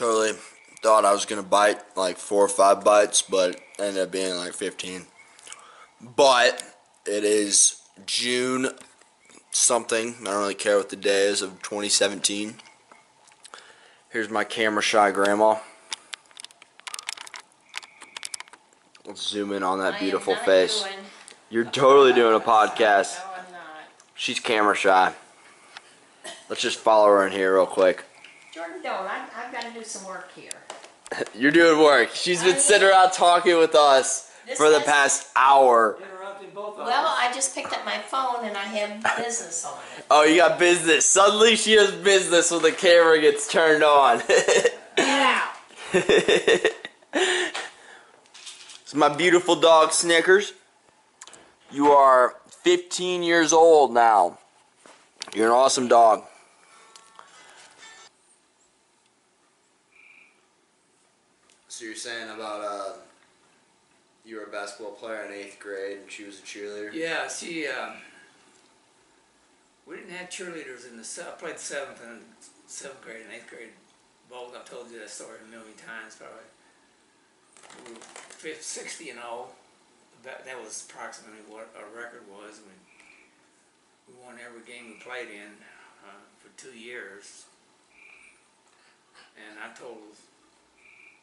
Totally thought I was gonna bite like four or five bites, but ended up being like 15. But it is June something. I don't really care what the day is of 2017. Here's my camera shy grandma. Let's zoom in on that beautiful face. You're totally doing a podcast. No, I'm not. She's camera shy. Let's just follow her in here real quick. Jordan, don't. I, I've got to do some work here. You're doing work. She's been sitting around talking with us This for the past hour. Interrupting both of Well, us. I just picked up my phone and I have business on it. Oh, you got business. Suddenly she has business when the camera gets turned on. Get out. it's my beautiful dog Snickers. You are 15 years old now. You're an awesome dog. So you're saying about uh, you were a basketball player in eighth grade and she was a cheerleader? Yeah, she, um, we didn't have cheerleaders in the, I played seventh and seventh grade and eighth grade ball. I've told you that story a million times probably. We were fifth, 60 and all. That, that was approximately what our record was. We, we won every game we played in uh, for two years. And I told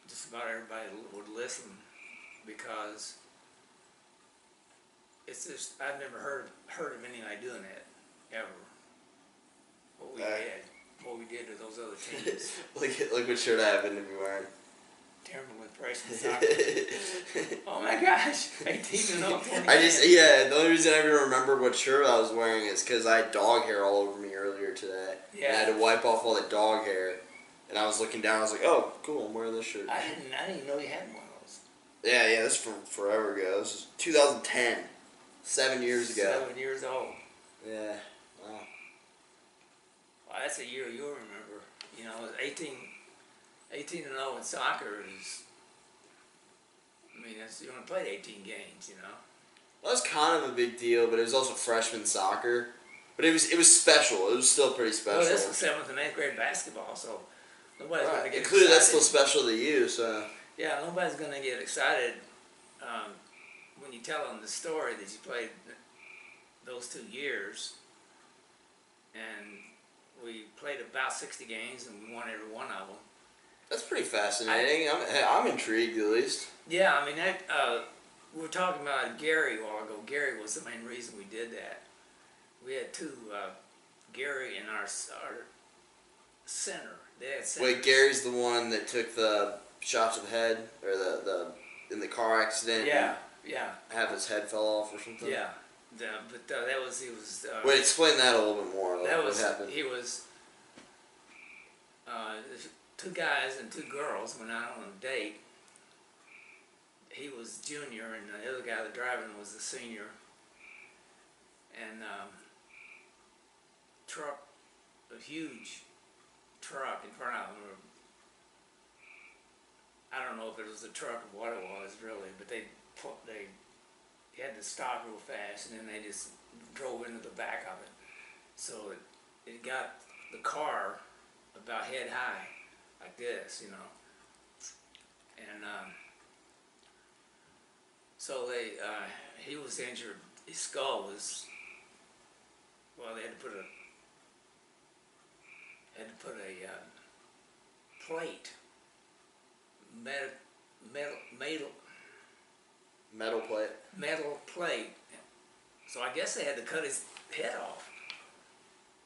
just about everybody would listen because it's just I've never heard heard of anybody doing that ever. What we Uh. did, what we did to those other teams, look, at, look what shirt I happen to be wearing. terrible impression. Soccer. oh my gosh, eighteen and all. I just yeah. The only reason I even remember what shirt I was wearing is because I had dog hair all over me earlier today. And I had to wipe off all the dog hair. And I was looking down. I was like, oh, cool. I'm wearing this shirt. I didn't I didn't even know you had one of those. Yeah, yeah. This is from forever ago. This is 2010. Seven years ago. Seven years old. Yeah. Wow. Well, that's a year you'll remember. You know, it was 18, 18 and 0 in soccer is. I mean, that's, you only played 18 games, you know. That was kind of a big deal, but it was also freshman soccer. But it was it was special. It was still pretty special. Well, this was seventh and eighth grade basketball, so nobody's to get Including that's excited. still special to you. So Yeah, nobody's gonna get excited um, when you tell them the story that you played those two years, and we played about sixty games and we won every one of them. that's pretty fascinating. I'm I'm intrigued at least. Yeah, I mean that. Uh, we were talking about Gary a while ago. Gary was the main reason we did that. We had two uh, Gary in our our center. Wait, Gary's the one that took the shot to the head, or the, the in the car accident. Yeah, yeah, Have his head fell off or something. yeah. The, but uh, that was he was. Uh, Wait, explain that a little bit more. Like, That was what happened. he was. Uh, two guys and two girls went out on a date. He was junior, and the other guy, the driving, was the senior. And um, truck, a huge truck in front of them. I don't know if it was a truck or what it was really, but they put they had to stop real fast, and then they just drove into the back of it. So it, it got the car about head high, like this, you know. And um, so they, uh, he was injured. His skull was, well, they had to put a, had to put a uh, plate, metal, metal, metal, Metal plate. metal plate. So I guess they had to cut his head off.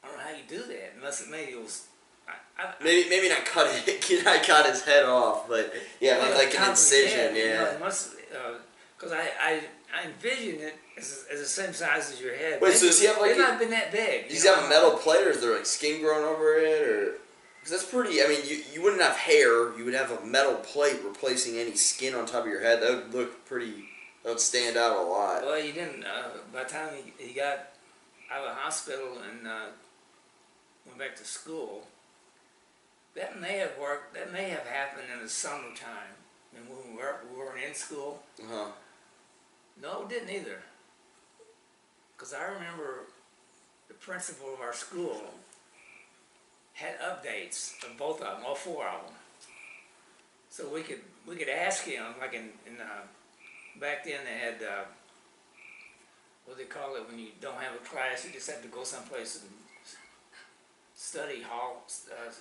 I don't know how you do that unless it maybe it was. I, I, Maybe maybe not cut it. I cut his head off, but yeah, like, like an incision. head, you know, yeah. because I, I I envision it as, as the same size as your head. Wait, so does he have, like, a- not been that big. Does you he have a metal plate, or is there like skin growing over it, or? Because that's pretty. I mean, you you wouldn't have hair. You would have a metal plate replacing any skin on top of your head. That would look pretty. That would stand out a lot. Well, he didn't. Uh, by the time he, he got out of the hospital and uh, went back to school, that may have worked. That may have happened in the summertime, and when we, were, we weren't in school. Uh huh. No, didn't either. Because I remember the principal of our school had updates of both of them, all four of them. So we could, we could ask him, like in, in, uh, back then they had, uh, what do they call it, when you don't have a class, you just have to go someplace and study hall, uh,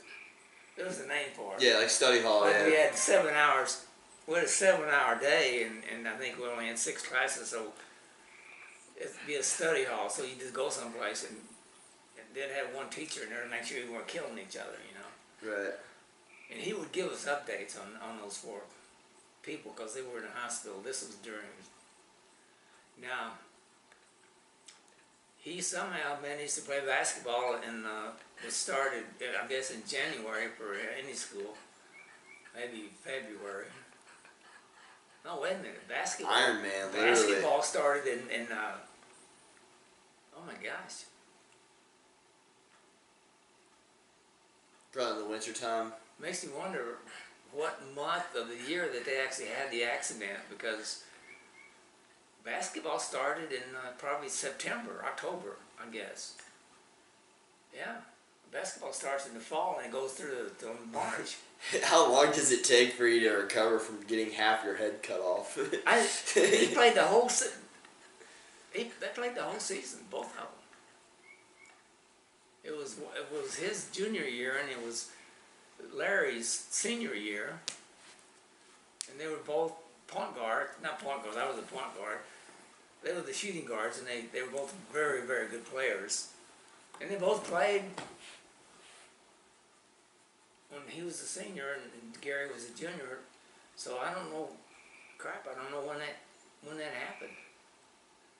there was a name for it. Yeah, like study hall. Like we Yeah. had seven hours, we had a seven hour day and, and I think we only had six classes, so it'd be a study hall, so you just go someplace and, and then have one teacher in there to make sure you weren't killing each other, you know? Right. And he would give us updates on, on those four people, cause they were in the hospital, this was during, now, he somehow managed to play basketball and, uh, was started, I guess in January for any school, maybe February. No, wait a minute, basketball. Iron Man, literally. Basketball started in, in, uh, oh my gosh, Probably in the winter time. makes me wonder what month of the year that they actually had the accident because basketball started in uh, probably September, October, I guess. Yeah, basketball starts in the fall and it goes through till March. How long does it take for you to recover from getting half your head cut off? I he played the whole se- he they played the whole season, both of them. It was it was his junior year and it was Larry's senior year, and they were both point guard, not point guards. I was a point guard. They were the shooting guards, and they, they were both very very good players, and they both played. When he was a senior and, and Gary was a junior, so I don't know crap, I don't know when that when that happened.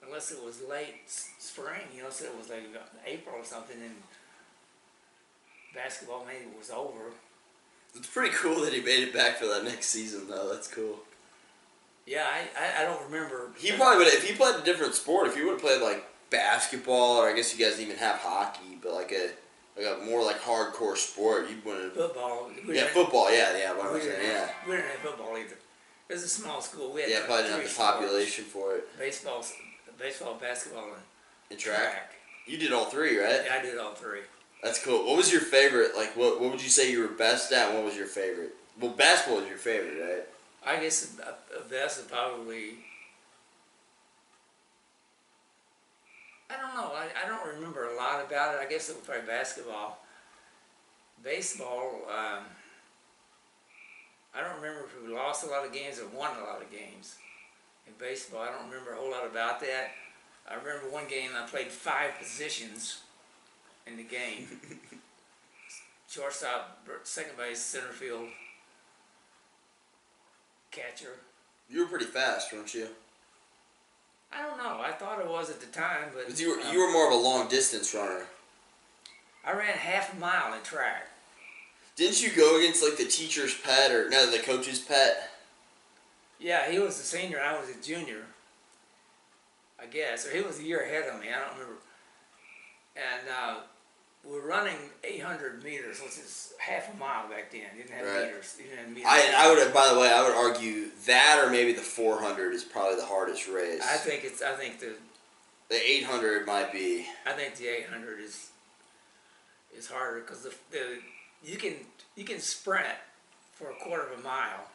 Unless it was late spring, you know, so it was like uh, April or something, and basketball maybe was over. it's pretty cool that he made it back for that next season, though. That's cool. Yeah, I, I, I don't remember. He probably would if he played a different sport. If he would have played like basketball, or I guess you guys didn't even have hockey, but like a like a more like hardcore sport, you wouldn't. football. We Yeah, football. Yeah, yeah. What We I'm saying, didn't, yeah. have, we didn't have football either. It was a small school. We had Yeah, probably didn't have the sports. population for it. Baseball, baseball, basketball, and In track, track. you did all three, right? Yeah, I did all three. That's cool. What was your favorite? Like, what what would you say you were best at? and What was your favorite? Well, basketball was your favorite, right? I guess the the best is probably. I don't know. I, I don't remember a lot about it. I guess it was probably basketball. Baseball, um, I don't remember if we lost a lot of games or won a lot of games. In baseball, I don't remember a whole lot about that. I remember one game I played five positions in the game. Shortstop, second base, center field, catcher. You were pretty fast, weren't you? I don't know. I thought it was at the time, but you were um, you were more of a long distance runner. I ran half a mile in track. Didn't you go against like the teacher's pet or no, the coach's pet? Yeah, he was a senior. I was a junior. I guess, or he was a year ahead of me. I don't remember. And uh, we're running 800 meters, which is half a mile back then. You didn't have Right. meters. You didn't have meters. I I would by the way I would argue that or maybe the 400 is probably the hardest race. I think it's. I think the. the 800 might be. I think the 800 is. Is harder because the the you can you can sprint for a quarter of a mile.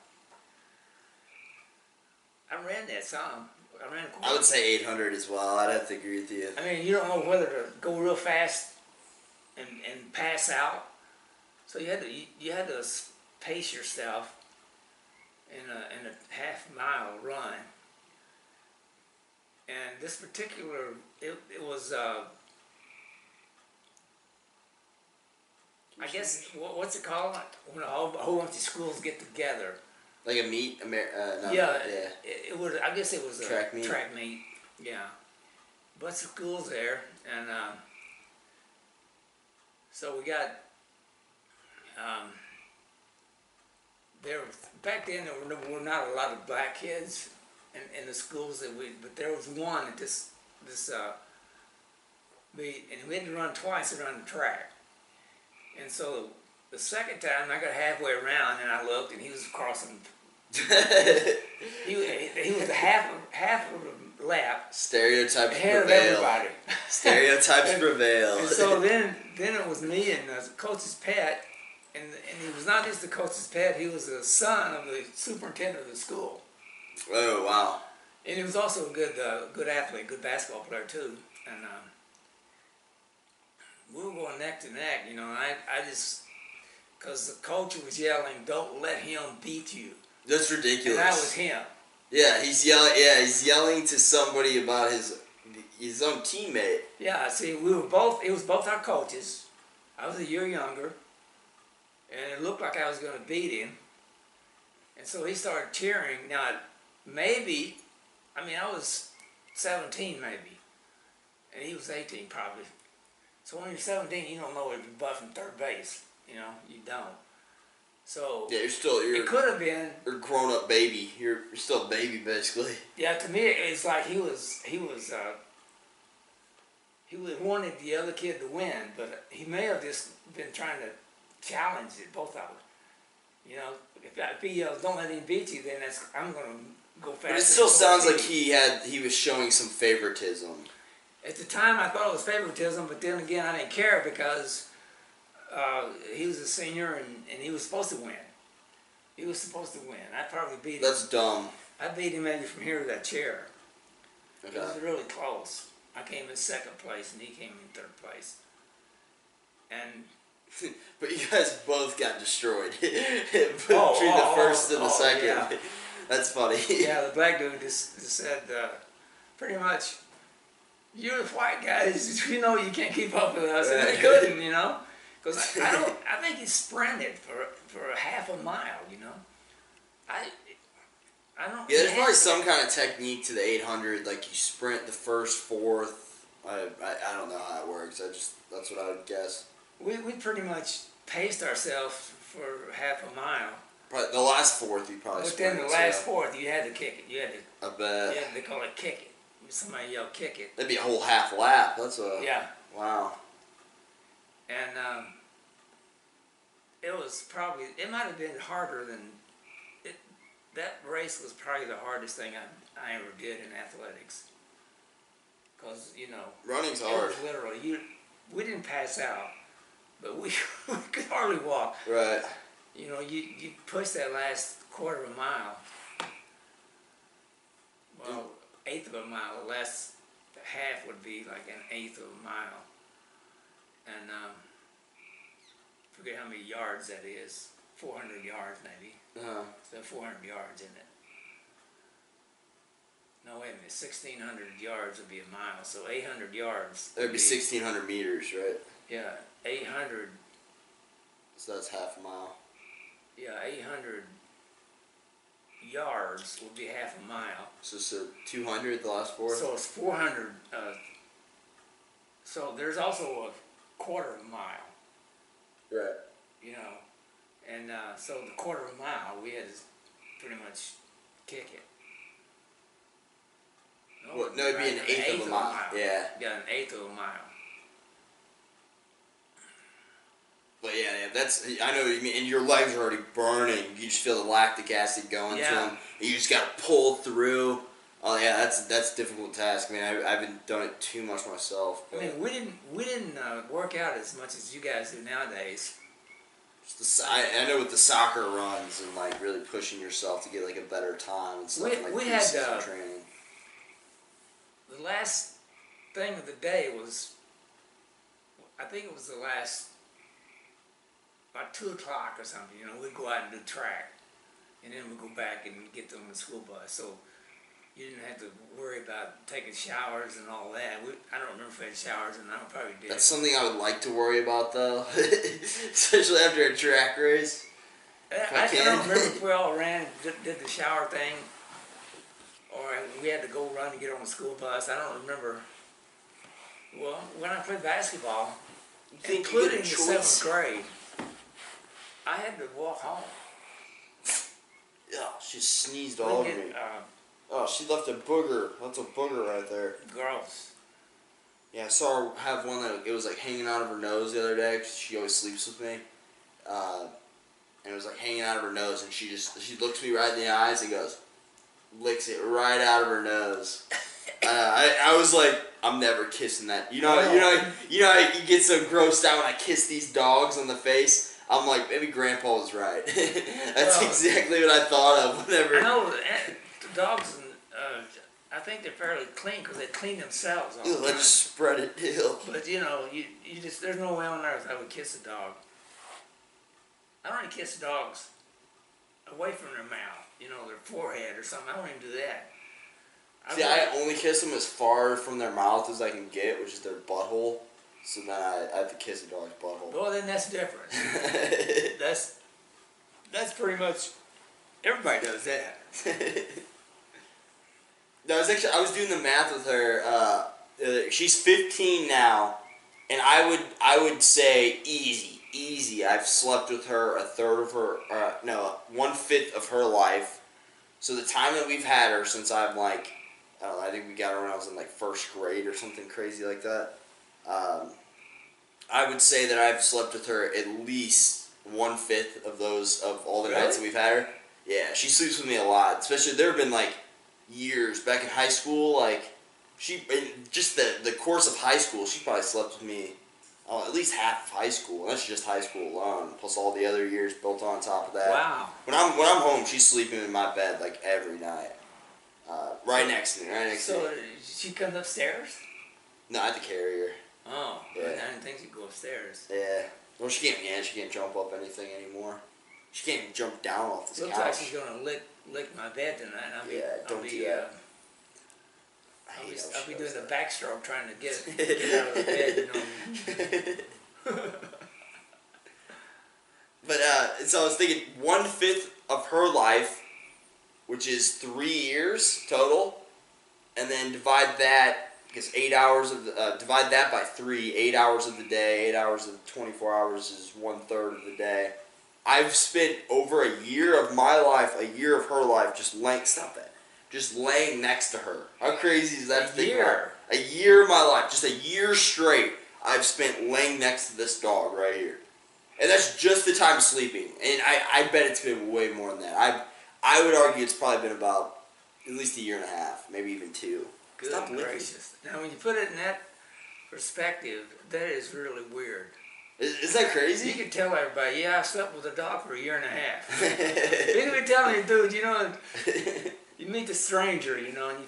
I ran that some. I ran. I would say 800 as well. I'd have to agree with you. I mean, you don't know whether to go real fast and, and pass out. So you had to you, you had to pace yourself in a in a half mile run. And this particular it, it was uh, I guess what, what's it called when a whole, a whole bunch of schools get together. Like a meet, Amer- uh, not, Yeah, yeah. It, it was. I guess it was a Track meet? Track meet. Yeah, bunch of schools there, and um, so we got. Um, there was, back then there were, were not a lot of black kids in, in the schools that we, but there was one at this this uh, meet, and we had to run twice around the track. And so the second time I got halfway around and I looked, and he was crossing he, he was half half of a lap Stereotypes ahead of prevail. everybody. Stereotypes And- prevail. And so then then it was me and the coach's pet, and and he was not just the coach's pet; he was the son of the superintendent of the school, Oh wow. and he was also a good uh, good athlete, good basketball player too. And um, we were going neck to neck, you know. And I I just because the coach was yelling, "Don't let him beat you," That's and ridiculous. that was him. Yeah, he's yelling. Yeah, he's yelling to somebody about his his own teammate. Yeah, see, we were both. It was both our coaches. I was a year younger, and it looked like I was going to beat him. And so he started cheering. Now, maybe, I mean, I was 17 maybe, and he was 18 probably. So when you're 17, you don't know if you're buffing third base. You know, you don't. So Yeah, you're still you're it could have been. you're a grown up baby. You're you're still a baby basically. Yeah, to me, it's like he was he was uh, he was wanted the other kid to win, but he may have just been trying to challenge it, both of them. You know, if, if he yells, "Don't let him beat you," then that's I'm gonna go fast. But it still sounds like he had he was showing some favoritism. At the time, I thought it was favoritism, but then again, I didn't care because uh, he was a senior and, and he was supposed to win. He was supposed to win. I probably beat him. That's dumb. I beat him maybe from here to that chair. Okay. It was really close. I came in second place and he came in third place. And But you guys both got destroyed between Oh, the oh, first and the oh, second. yeah. That's funny. yeah, the black dude just, just said uh, pretty much, "You white guys, you know you can't keep up with us," and they couldn't, you know, because I, I don't. I think he sprinted for for a half a mile, you know. I I don't. Yeah, there's probably some kind of technique to the 800, like you sprint the first, fourth. I, I, I don't know how it works. I just that's what I would guess. We we pretty much paced ourselves for half a mile. Probably the last fourth you probably. But then the last so fourth, you had to kick it. You had to, I bet yeah, they call it kick it. Somebody yell kick it. that'd be a whole half lap. That's a Yeah, wow. and um, it was probably it might have been harder than. That race was probably the hardest thing I, I ever did in athletics. Cause you know Running's hard. literally you. We didn't pass out, but we, we could hardly walk. Right. You know, you, you push that last quarter of a mile. Well, eighth of a mile. less The last half would be like an eighth of a mile. And um, forget how many yards that is. 400 yards maybe. Uh, So 400 yards in it. No, wait a minute. 1,600 yards would be a mile. So 800 yards. that'd be 1600 meters, right? Yeah, 800 So that's half a mile. Yeah, 800 yards would be half a mile. So so 200 the last four? So it's 400. Uh, so there's also a quarter of a mile, right. you know. And uh, so the quarter of a mile, we had to pretty much kick it. What? No, it'd be an right, eighth of a mile. Yeah. Yeah, an eighth of a mile. But yeah, yeah, that's I know you mean. And your legs are already burning. You just feel the lactic acid going to them. And you just gotta pull through. Oh yeah, that's that's a difficult task. I mean, I, I haven't done it too much myself. I mean, we didn't we didn't uh, work out as much as you guys do nowadays. The, I, I know with the soccer runs and like really pushing yourself to get like a better time and stuff We- like we had, uh, training. the last thing of the day was, I think it was the last, about two o'clock or something, you know, we'd go out and do track. And then we'd go back and get them on the school bus. So you didn't have to worry about taking showers and all that. We, I don't remember if we had showers and I probably did. That's something I would like to worry about though, especially after a track race. I, I I, I don't remember if we all ran did, did the shower thing, or we had to go run to get on the school bus. I don't remember. Well, when I played basketball, You think you including the seventh grade, I had to walk home. Yeah, she sneezed all over me. uh, Oh, she left a booger. That's a booger right there. gross. Yeah, I saw her have one that it was like hanging out of her nose the other day 'cause she always sleeps with me. Uh, and it was like hanging out of her nose, and she just she looks me right in the eyes and goes, licks it right out of her nose. Uh, I, I was like, I'm never kissing that. You know, you know, you know, you get so grossed out when I kiss these dogs on the face. I'm like, maybe Grandpa was right. That's Well- exactly what I thought of whenever. Know eh, dogs, and, uh, I think they're fairly clean because they clean themselves all let's spread it. Ew. But you know, you, you just there's no way on earth I would kiss a dog. I don't even kiss dogs away from their mouth, you know, their forehead or something. I don't even do that. See, I only kiss them as far from their mouth as I can get, which is their butthole. So then I, I have to kiss a dog's butthole. well, then that's different. that's that's pretty much everybody does that. no, I was actually I was doing the math with her. Uh, she's 15 now, and I would I would say easy, easy. I've slept with her a third of her, uh, no, one fifth of her life. So the time that we've had her since I'm like, I don't know, I think we got her when I was in like first grade or something crazy like that. Um, I would say that I've slept with her at least one fifth of those of all the nights that we've had her. Yeah, she sleeps with me a lot. Especially there have been like years back in high school. Like she, in just the the course of high school, she probably slept with me. Oh, at least half of high school. And that's just high school alone, plus all the other years built on top of that. Wow. When I'm when I'm home, she's sleeping in my bed like every night, uh, right next to me, right next to So me. uh, she comes upstairs. No, I had to carry her. Oh, Yeah. I didn't think she'd go upstairs. Yeah. Well, she can't. Yeah, she can't jump up anything anymore. She can't jump down off this Looks couch. like she's gonna lick lick my bed tonight. I'll be, Yeah, I'll be, do. Uh, I'll be, I'll be doing the backstroke trying to get get out of the bed. You know. But uh, so I was thinking one fifth of her life, which is three years total, and then divide that because eight hours of the, uh, divide that by three. Eight hours of the day, eight hours of the twenty four hours is one third of the day. I've spent over a year of my life, a year of her life, just laying stop that, just laying next to her. How crazy is that? A to think year? about? A year of my life, just a year straight. I've spent laying next to this dog right here. And that's just the time sleeping. And I, I bet it's been way more than that. I I would argue it's probably been about at least a year and a half, maybe even two. Good Stop licking. gracious! Now, when you put it in that perspective, that is really weird. Is, is that crazy? You could tell everybody, "Yeah, I slept with a dog for a year and a half." you could be telling me, dude, you know, you meet the stranger, you know, and you,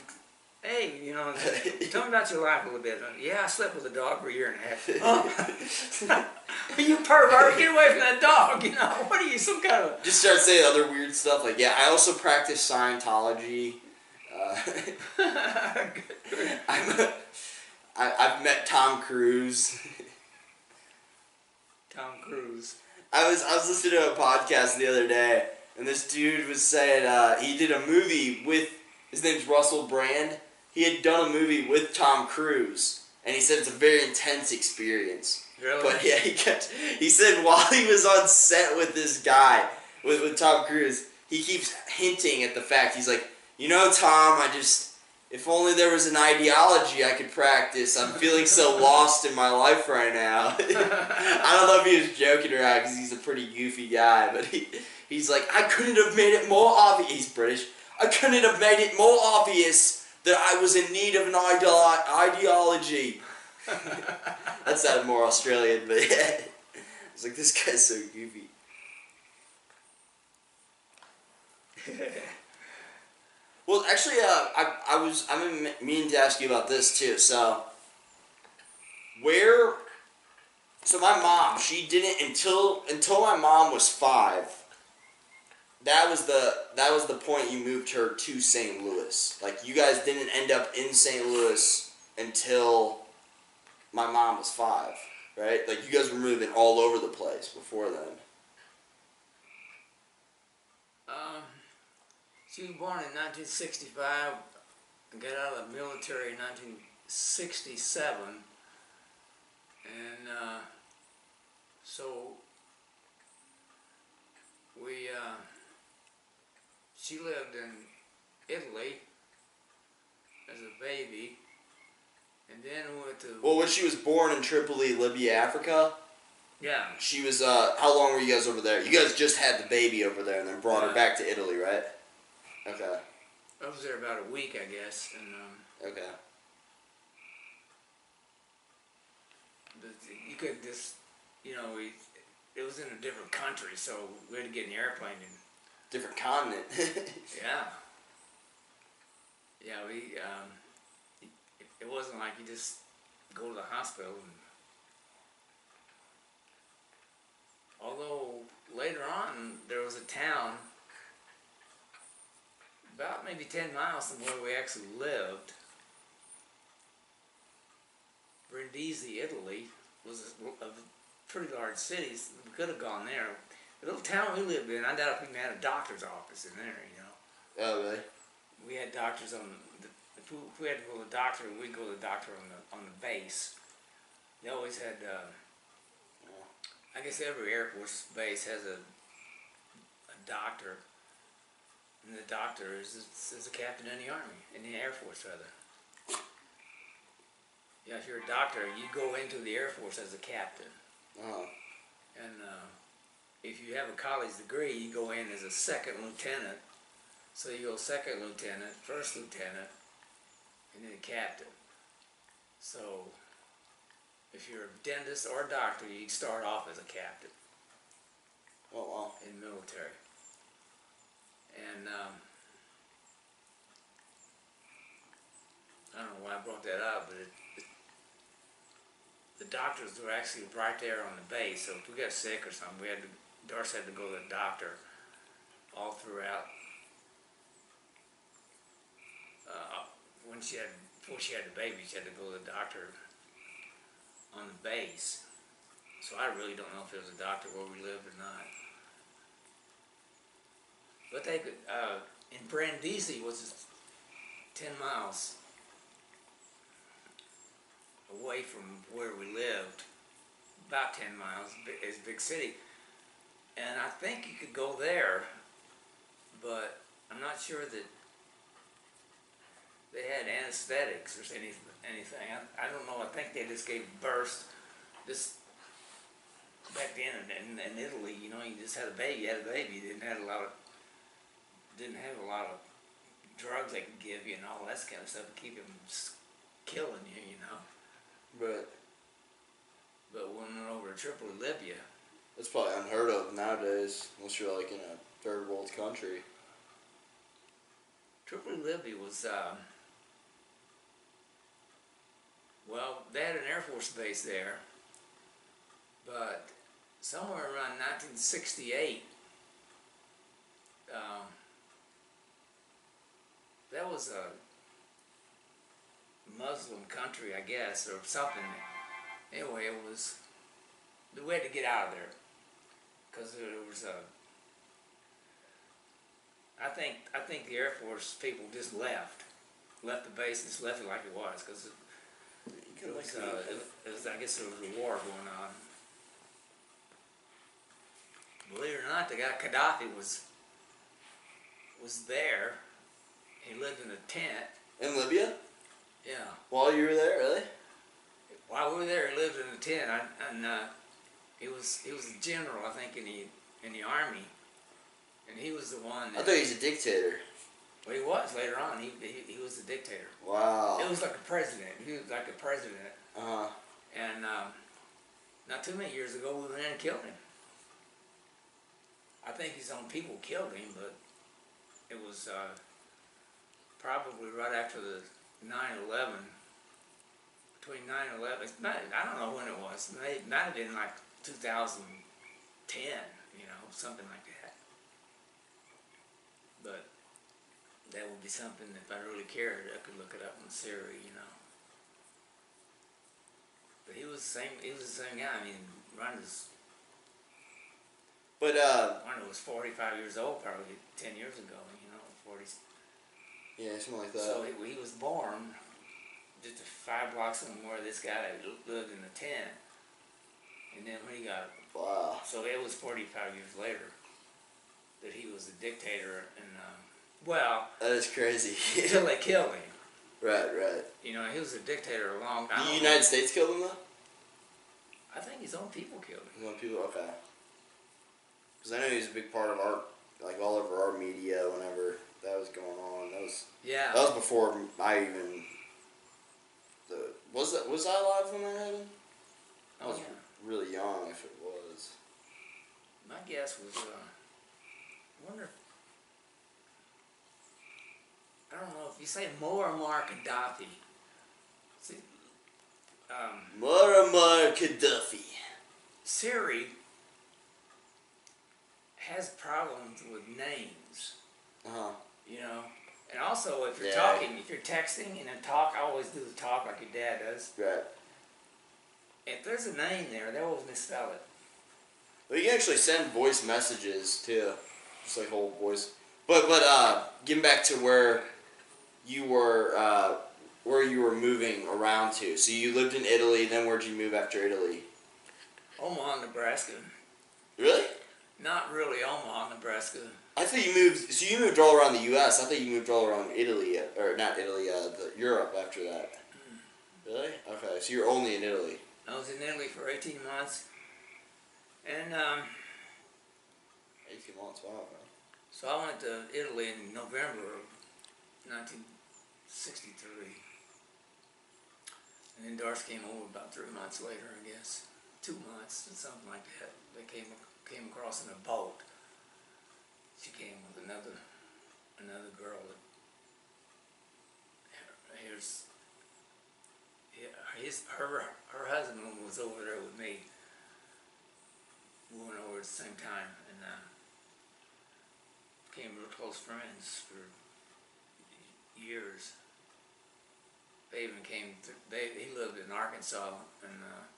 hey, you know, tell me about your life a little bit. Yeah, I slept with a dog for a year and a half. Huh? you pervert, get away from that dog, you know. What are you, some kind of. Just start saying other weird stuff like, yeah, I also practice Scientology. Uh, I'm a, I, I've met Tom Cruise. Tom Cruise. I was I was listening to a podcast the other day, and this dude was saying uh, he did a movie with his name's Russell Brand. He had done a movie with Tom Cruise, and he said it's a very intense experience. Really? But yeah, he kept, he said while he was on set with this guy, with, with Tom Cruise, he keeps hinting at the fact he's like, you know, Tom, I just, if only there was an ideology I could practice. I'm feeling so lost in my life right now. I don't know if he was joking around because he's a pretty goofy guy, but he, he's like, I couldn't have made it more obvious. He's British. I couldn't have made it more obvious that I was in need of an ideo- ideology. that sounded more Australian, but yeah. I was like, this guy's so goofy. Well, actually, uh, I, I was I mean, meaning to ask you about this too. So, where? So my mom, she didn't until until my mom was five. That was the that was the point you moved her to St. Louis. Like you guys didn't end up in St. Louis until my mom was five, right? Like you guys were moving all over the place before then. Um, she was born in 1965 and got out of the military in 1967. And uh, so we, uh, she lived in Italy as a baby. And then went to, Well, when she was born in Tripoli, Libya, Africa, yeah, she was. Uh, how long were you guys over there? You guys just had the baby over there, and then brought her back to Italy, right? Okay. I was there about a week, I guess. And um, Okay. but you could just, you know, we, it was in a different country, so we had to get an airplane and Different continent. yeah, yeah. We um, it, it wasn't like you just go to the hospital. And, although later on there was a town about maybe ten miles from where we actually lived. Brindisi, Italy, was a, pretty large city. so We could have gone there. The little town we lived in, I doubt if we even had a doctor's office in there. You know oh really? we had doctors on the, if we, if we had to go to the doctor, we'd go to the doctor on the, on the base. They always had, uh, I guess every Air Force base has a, a doctor. And the doctor is, is a captain in the Army, in the Air Force rather. Yeah, if you're a doctor, you go into the Air Force as a captain. Oh. And uh, if you have a college degree, you go in as a second lieutenant. So you go second lieutenant, first lieutenant, and then captain. So if you're a dentist or a doctor, you start off as a captain Oh wow. in the military. And um, I don't know why I brought that up, but it, it, the doctors were actually right there on the base. So if we got sick or something, we had to, Doris had to go to the doctor all throughout. Uh, when she had, before she had the baby, she had to go to the doctor on the base. So I really don't know if there was a doctor where we lived or not. But they could, uh, in Brindisi was ten miles away from where we lived, about ten miles, bi- is a big city. And I think you could go there, but I'm not sure that they had anesthetics or any, anything. I, I don't know, I think they just gave birth, just back then in, in, in Italy, you know, you just had a baby, you had a baby, you didn't have a lot of didn't have a lot of drugs they could give you and all that kind of stuff to keep him killing you, you know. But But when we went over to Tripoli, Libya, that's probably unheard of nowadays, unless you're like in a third world country. Tripoli, Libya was, um, well, they had an Air Force base there, but somewhere around 1968, um, that was a Muslim country, I guess, or something. Anyway, it was, we had to get out of there because there was a I think I think the Air Force people just left, left the base and just left it like it was because it could was, uh, it, it was I guess there was a war going on. Believe it or not, the guy Gaddafi was was there. He lived in a tent. in Libya Yeah. while you were there, really? While we were there, he lived in a tent, I, and uh, he was he was a general, I think, in the in the army, and he was the one. I thought he was a dictator. well, he was later on. He, he he was a dictator. Wow. It was like a president. He was like a president. Uh huh. And um, not too many years ago, we went in and killed him. I think his own people killed him, but it was uh, probably right after the 9/11. Between 9/11, it's not, I don't know when it was. It might have been like 2010, you know, something like that. But that would be something if I really cared, I could look it up in Siri, you know. But he was the same. He was the same guy. I mean, Ron was But uh, Ron was forty five years old, probably ten years ago. You know, forty. Yeah, something like that. So he, he was born just five blocks from where this guy lived in the tent, and then when he got wow. so it was forty five years later that he was a dictator, and um, well, That is crazy. until they killed him. right, right. You know, he was a dictator a long time. The. United States killed him though. I think his own people killed him. His own people. Okay. Because I know he's a big part of our, like all over our media. Whenever that was going on, that was Yeah. that was before I even. The was that was I alive when that happened? I was yeah. really young if it was. My guess was, uh, I wonder. I don't know if you say Muammar Gaddafi. See, um, Muammar Gaddafi. Siri has problems with names. Uh huh. You know, and also if you're Yeah. talking, if you're texting and then talk, I always do the talk like your dad does. Right. If there's a name there, they always misspell it. Well, you can actually send voice messages too, just like whole voice. But but uh, getting back to where you were, uh, where you were moving around to. So you lived in Italy. Then where'd you move after Italy? Omaha, Nebraska. Really? Not really Omaha, Nebraska. I thought you moved. So you moved all around the U.S. I thought you moved all around Italy, uh, or not Italy, uh, the, Europe after that. Really? Okay. So you're only in Italy. I was in Italy for 18 months. And um, Eighteen months. Wow. Man. so I went to Italy in November of 1963. And then Darcy came over about three months later, I guess. Two months, something like that. They came came across in a boat. She came with another another girl here's his her her husband was over there with me. We went over at the same time and uh, became real close friends for years. They even came. To, they he lived in Arkansas and. Uh,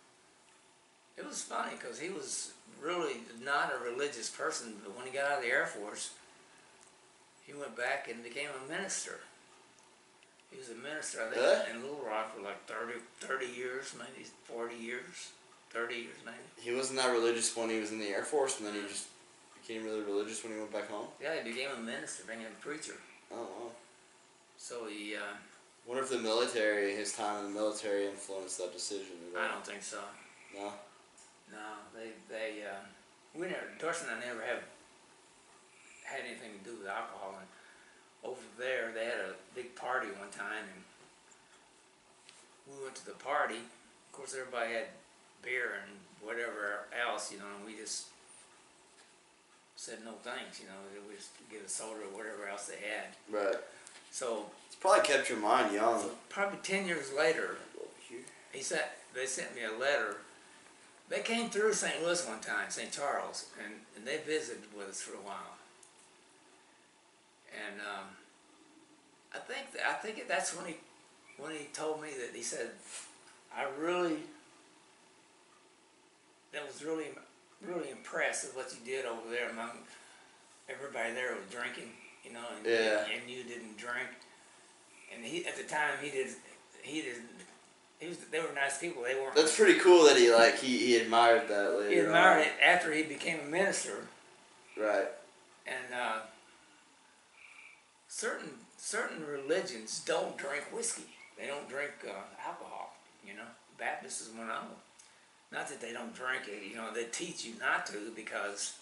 it was funny because he was really not a religious person, but when he got out of the Air Force, he went back and became a minister. He was a minister, I think, Really? in Little Rock for like 30, 30 years, maybe 40 years, 30 years maybe. He wasn't that religious when he was in the Air Force, and then he just became really religious when he went back home. Yeah, he became a minister, became a preacher. Oh wow. So he, uh, Wonder if the military, his time in the military, influenced that decision. I don't think so. No. No, they, they, uh, we never, Dorsey and I never have had anything to do with alcohol. And over there, they had a big party one time, and we went to the party. Of course, everybody had beer and whatever else, you know, and we just said no thanks, you know, we just get a soda or whatever else they had. Right. So, It's probably kept your mind young. so probably 10 years later, he sent they sent me a letter. They came through St. Louis one time, St. Charles, and, and they visited with us for a while. And um, I think that, I think that's when he when he told me that he said, I really that was really really impressed with what you did over there among everybody there was drinking, you know, and, Yeah. and you didn't drink. And he at the time he did he did he was they were nice people. They weren't That's pretty cool that he like he, he admired that later. he admired on. it after he became a minister. Right. And uh, certain certain religions don't drink whiskey. They don't drink uh, alcohol. You know, Baptists is one of them. Not that they don't drink it. You know, they teach you not to because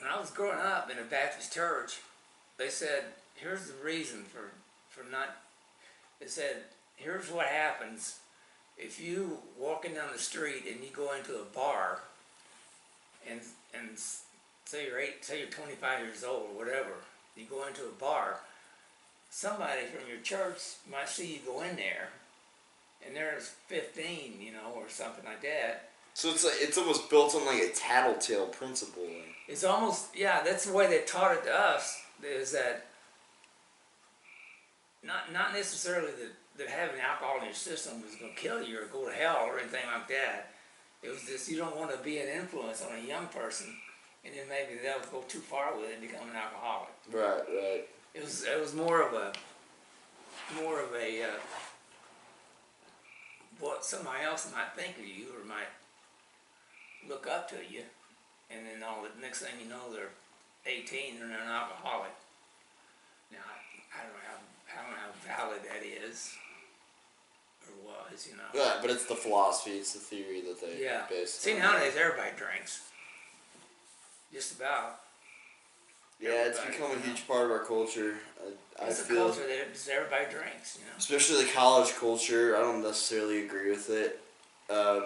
when I was growing up in a Baptist church, they said, "Here's the reason for for not." They said, "Here's what happens if you walking down the street and you go into a bar." and and say you're eight, say you're 25 years old or whatever, you go into a bar, somebody from your church might see you go in there, and there's 15, you know, or something like that. So it's like it's almost built on like a tattletale principle. It's almost yeah, that's the way they taught it to us. Is that not not necessarily that that having alcohol in your system was going to kill you or go to hell or anything like that. It was just you don't want to be an influence on a young person, and then maybe they'll go too far with it and become an alcoholic. Right. Right. It was it was more of a more of a uh, what somebody else might think of you or might look up to you, and then all the next thing you know they're 18 and they're an alcoholic. Now I, I don't know how I don't know how valid that is or was, you know. Right. But it's the philosophy. It's the theory that they Yeah. based. See nowadays everybody drinks. Just about. Yeah, it's become a know. huge part of our culture. I, I It's a feel, culture that everybody drinks, you know. especially the college culture. I don't necessarily agree with it. Uh,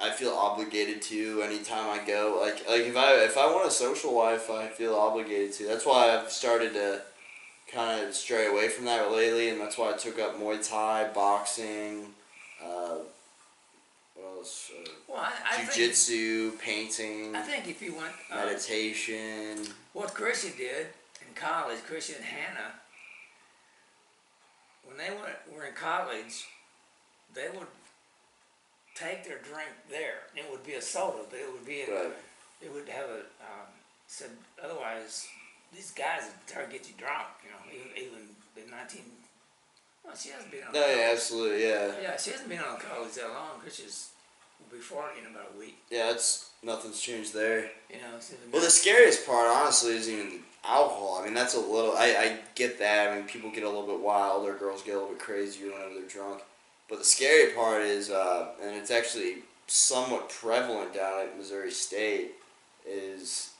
I feel obligated to anytime I go. Like like if I if I want a social life, I feel obligated to. That's why I've started to kind of stray away from that lately, and that's why I took up Muay Thai, boxing, uh, what else? Uh, Well, I, I Jiu-jitsu, painting, I think if you went uh, meditation. what Christian did in college, Christian and Hannah, when they went, were in college, they would take their drink there. It would be a soda, but it would be in, Right. it would have a um, said otherwise these guys would try to get you drunk. You know, even even in nineteen. Well, she hasn't been on. No, yeah, absolutely, yeah. Yeah, she hasn't been on college that long. Christian's will before in about a week. Yeah, it's nothing's changed there. You know, she's Well, the scariest part, honestly, isn't even the alcohol. I mean, that's a little. I, I get that. I mean, people get a little bit wild, or girls get a little bit crazier whenever they're drunk. But the scary part is, uh, and it's actually somewhat prevalent down at Missouri State, is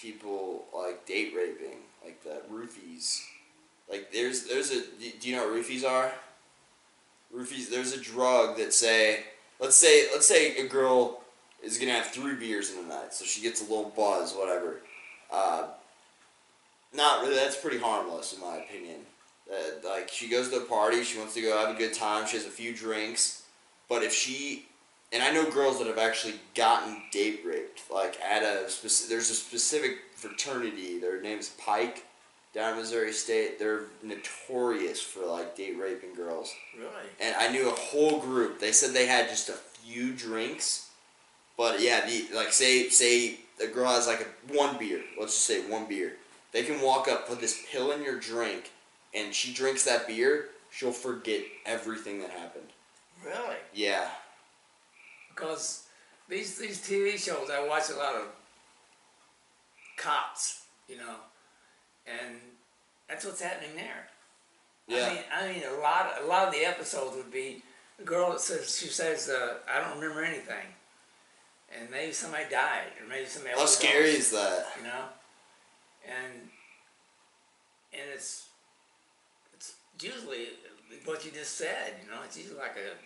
people like date raping, like the roofies. Like there's there's a. Do you know what roofies are? Roofies. There's a drug that say, let's say let's say a girl is gonna have three beers in a night, so she gets a little buzz, whatever. Uh, not really. That's pretty harmless, in my opinion. Uh, like she goes to a party, she wants to go have a good time. She has a few drinks, but if she and I know girls that have actually gotten date raped, like at a specific. There's a specific fraternity. Their name's Pike, down in Missouri State. They're notorious for like date raping girls really. and I knew a whole group. They said they had just a few drinks, but yeah, the like say say a girl has like a one beer. Let's just say one beer. They can walk up, put this pill in your drink, and she drinks that beer. She'll forget everything that happened. Really. Yeah, because these these TV shows I watch a lot of cops, you know, and that's what's happening there. yeah, I mean, I mean, a lot a lot of the episodes would be the girl that says she says uh, I don't remember anything, and maybe somebody died or maybe somebody. how scary is that? You know, and and it's it's usually what you just said. You know, it's usually like a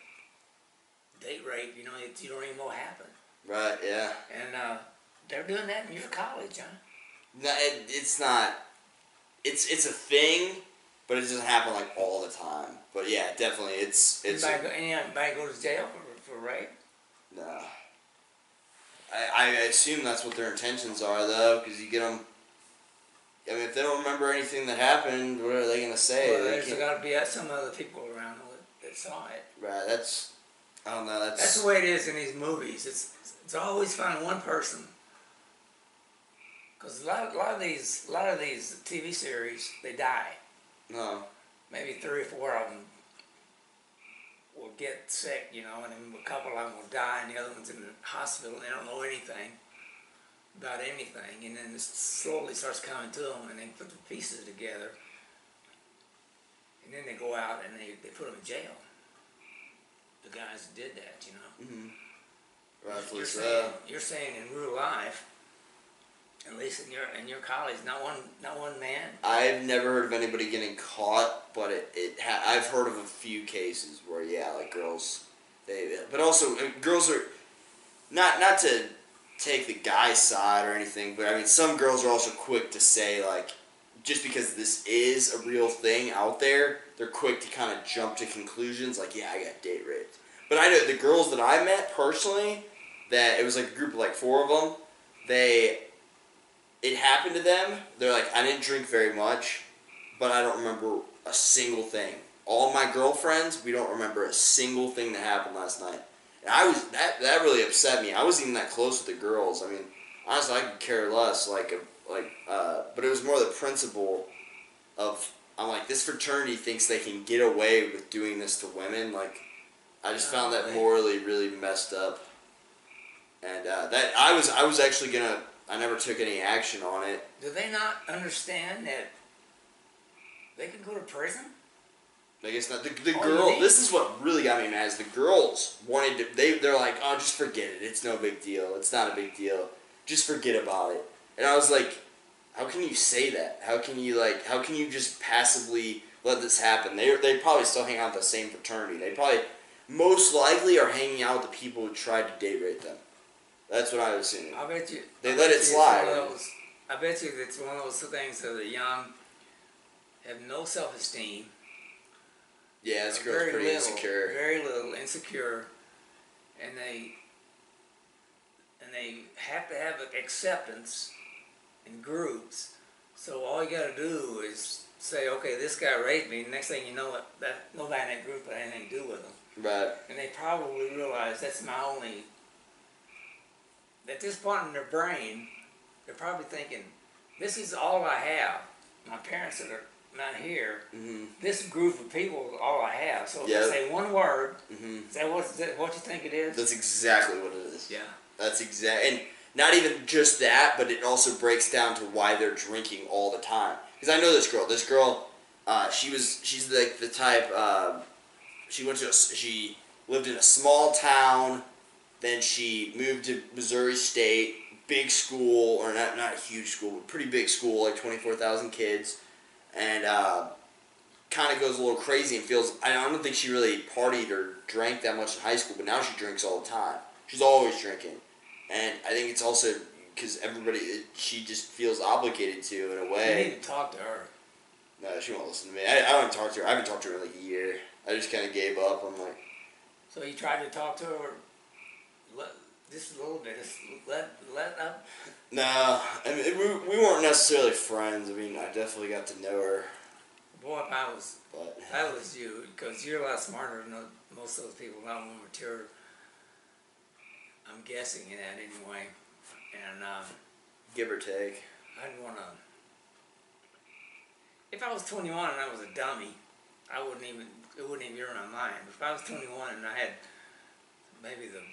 date rape. You know, it, you don't even know what happened. Right? Yeah. And uh, they're doing that in your college, huh? No, it, it's not. It's it's a thing, but it doesn't happen like all the time. But yeah, definitely, it's it's. Anybody, go, anybody go to jail for, for rape? No. I, I assume that's what their intentions are, though, because you get them. I mean, if they don't remember anything that happened, what are they gonna say? well, there's got to be some other people around that saw it. right. That's. I don't know. That's. That's the way it is in these movies. It's it's always find one person. Because a lot, a lot of these, a lot of these TV series, they die. no. Maybe three or four of them will get sick, you know, and then a couple of them will die, and the other one's in the hospital. and They don't know anything about anything, and then it slowly starts coming to them, and they put the pieces together, and then they go out and they, they put them in jail. The guys that did that, you know. Mm-hmm. You're saying, you're saying in real life, at least in your in your college, not one not one man. I've never heard of anybody getting caught, but it, it ha- I've heard of a few cases where yeah, like girls, they but also uh, girls are not not to take the guy's side or anything, but I mean some girls are also quick to say like just because this is a real thing out there, they're quick to kind of jump to conclusions like yeah, I got date raped. But I know the girls that I met personally, that it was like a group of like four of them, they it happened to them. They're like, I didn't drink very much, but I don't remember a single thing. All my girlfriends, we don't remember a single thing that happened last night. And I was that that really upset me. I wasn't even that close with the girls. I mean, honestly, I could care less. Like like, uh, but it was more the principle of I'm like this fraternity thinks they can get away with doing this to women. Like, I just found that morally really messed up. And uh, that I was I was actually gonna I never took any action on it. Do they not understand that they can go to prison? I guess not. The, the girl. This is what really got me mad. Is the girls wanted to. They they're like, oh, just forget it. It's no big deal. It's not a big deal. Just forget about it. And I was like, how can you say that? How can you like? How can you just passively let this happen? They they probably still hang out with the same fraternity. They probably. most likely are hanging out with the people who tried to date rape them. That's what I was assuming. I bet you. They I let it slide. those- I bet you it's one of those things that the young have no self-esteem. Yeah, this girl's very pretty little, insecure. Very little, insecure, and they and they have to have acceptance in groups. So all you got to do is say, okay, this guy raped me. Next thing you know, that nobody in that group had anything to do with him. Right. and they probably realize that's my only. At this point in their brain, they're probably thinking, "This is all I have. My parents that are not here. hmm This group of people is all I have. So if. I say one word, hmm is that what, is that what you think it is? That's exactly what it is. yeah. That's exact, and not even just that, but it also breaks down to why they're drinking all the time. Because I know this girl. This girl, uh, she was, she's like the type. Uh, she went to, a she lived in a small town. Then she moved to Missouri State, big school, or not not a huge school, but pretty big school, like twenty four thousand kids, and uh, kind of goes a little crazy and feels. I don't think she really partied or drank that much in high school, but now she drinks all the time. She's always drinking, and I think it's also because everybody. It, she just feels obligated to in a You way. need to talk to her. No, she won't listen to me. I, I don't talk to her. I haven't talked to her in like a year. I just kind of gave up. I'm like, So you tried to talk to her. Let, just a little bit. Just let let up. no. I mean, we, we weren't necessarily friends. I mean, I definitely got to know her, Boy, I was but That was you, because you're a lot smarter than most of those people, a lot more mature. I'm guessing that anyway. And um, give or take. I didn't want to. If I was 21 and I was a dummy, I wouldn't even. It wouldn't even be in my mind. If I was 21 and I had maybe the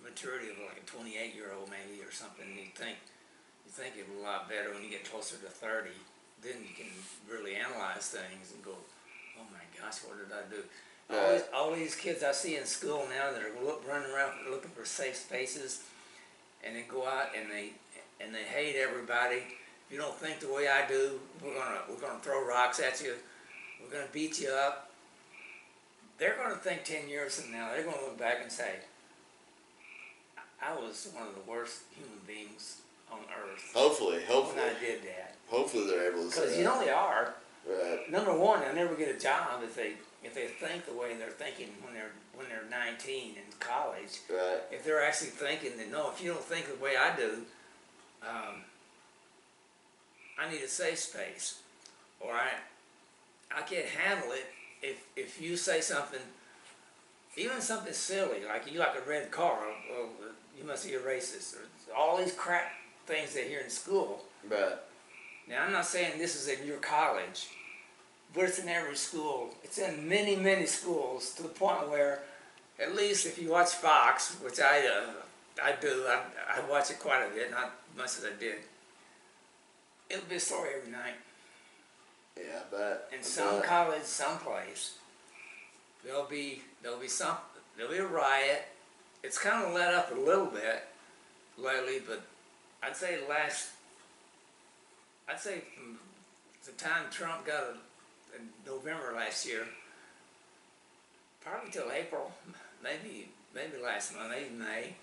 maturity of like a 28 year old, maybe or something, you think you think it a lot better when you get closer to 30. Then you can really analyze things and go, "Oh my gosh, what did I do?" All, these, all these kids I see in school now that are look, running around looking for safe spaces, and they go out and they and they hate everybody. If you don't think the way I do, we're gonna we're gonna throw rocks at you. We're gonna beat you up. They're gonna think ten years from now. They're gonna look back and say, "I was one of the worst human beings on earth Hopefully, hopefully, when I did that." hopefully they're able to say Because you know they are. Right. Number one, they'll never get a job if they if they think the way they're thinking when they're when they're 19 in college. Right. If they're actually thinking that no, if you don't think the way I do, um, I need a safe space, or I I can't handle it if if you say something, even something silly like you like a red car, well, you must be a racist, or all these crap things they hear in school. Right. Now, I'm not saying this is in your college, but it's in every school. It's in many, many schools to the point where, at least if you watch Fox, which I, uh, I do, I, I watch it quite a bit, not much as I did. It'll be a story every night. Yeah, but. In some bet. college, someplace, there'll be there'll be some there'll be a riot. It's kind of let up a little bit lately, but I'd say last. I'd say from the time Trump got it in November last year, probably till April, maybe maybe last month, maybe May.